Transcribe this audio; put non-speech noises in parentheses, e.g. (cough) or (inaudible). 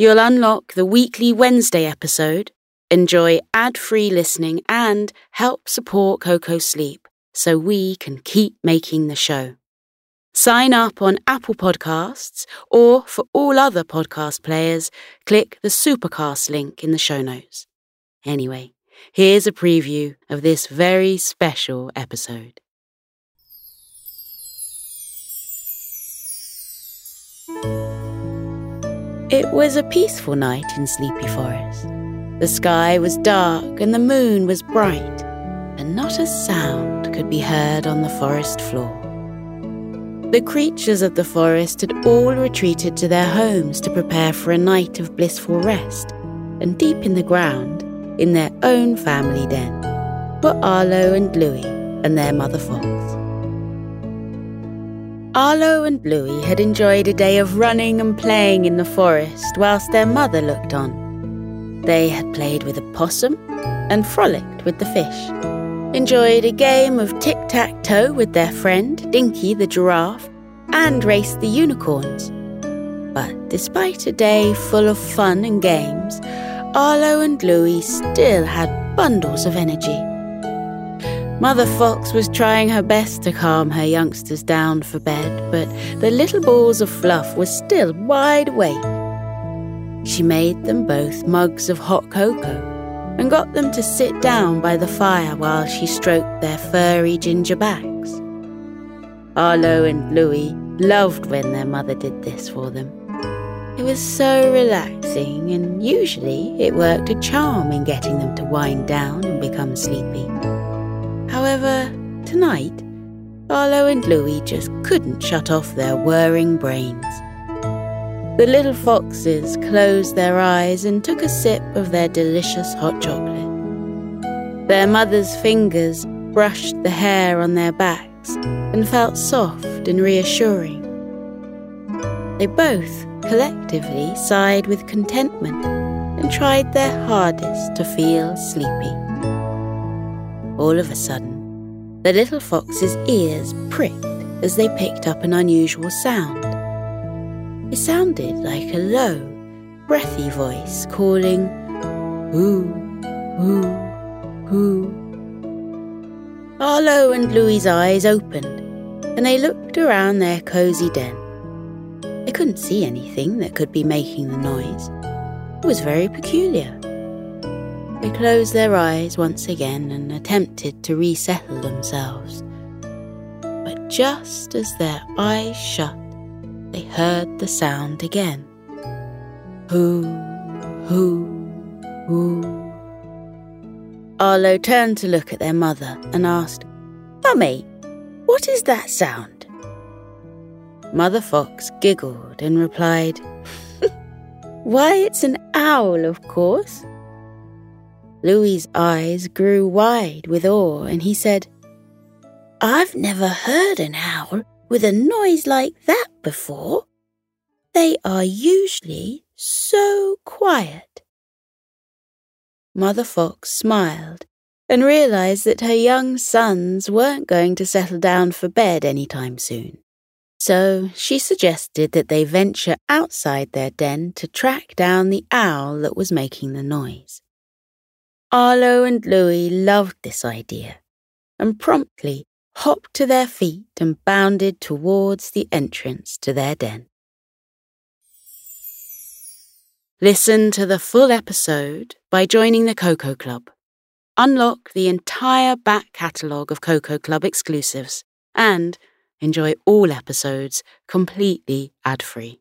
You'll unlock the weekly Wednesday episode, enjoy ad free listening, and help support Koko sleep so we can keep making the show. Sign up on Apple Podcasts, or for all other podcast players, click the Supercast link in the show notes. Anyway, here's a preview of this very special episode. It was a peaceful night in Sleepy Forest. The sky was dark and the moon was bright, and not a sound could be heard on the forest floor. The creatures of the forest had all retreated to their homes to prepare for a night of blissful rest, and deep in the ground, in their own family den, were Arlo and Louie and their mother fox. Arlo and Louie had enjoyed a day of running and playing in the forest whilst their mother looked on. They had played with a possum and frolicked with the fish, enjoyed a game of tic tac toe with their friend Dinky the giraffe, and raced the unicorns. But despite a day full of fun and games, Arlo and Louie still had bundles of energy. Mother Fox was trying her best to calm her youngsters down for bed, but the little balls of fluff were still wide awake. She made them both mugs of hot cocoa and got them to sit down by the fire while she stroked their furry ginger backs. Arlo and Louie loved when their mother did this for them. It was so relaxing, and usually it worked a charm in getting them to wind down and become sleepy. However, tonight, Arlo and Louie just couldn't shut off their whirring brains. The little foxes closed their eyes and took a sip of their delicious hot chocolate. Their mother's fingers brushed the hair on their backs and felt soft and reassuring. They both collectively sighed with contentment and tried their hardest to feel sleepy. All of a sudden, the little fox's ears pricked as they picked up an unusual sound. It sounded like a low, breathy voice calling, Who, who, who. Arlo and Louie's eyes opened, and they looked around their cosy den. They couldn't see anything that could be making the noise. It was very peculiar. They closed their eyes once again and attempted to resettle themselves. But just as their eyes shut, they heard the sound again. Who, who, who. Arlo turned to look at their mother and asked, Mummy, what is that sound? Mother Fox giggled and replied, (laughs) Why, it's an owl, of course. Louie's eyes grew wide with awe, and he said, I've never heard an owl with a noise like that before. They are usually so quiet. Mother Fox smiled and realized that her young sons weren't going to settle down for bed any time soon. So she suggested that they venture outside their den to track down the owl that was making the noise. Arlo and Louie loved this idea and promptly hopped to their feet and bounded towards the entrance to their den. Listen to the full episode by joining the Koko Club. Unlock the entire back catalogue of Koko Club exclusives and enjoy all episodes completely ad free.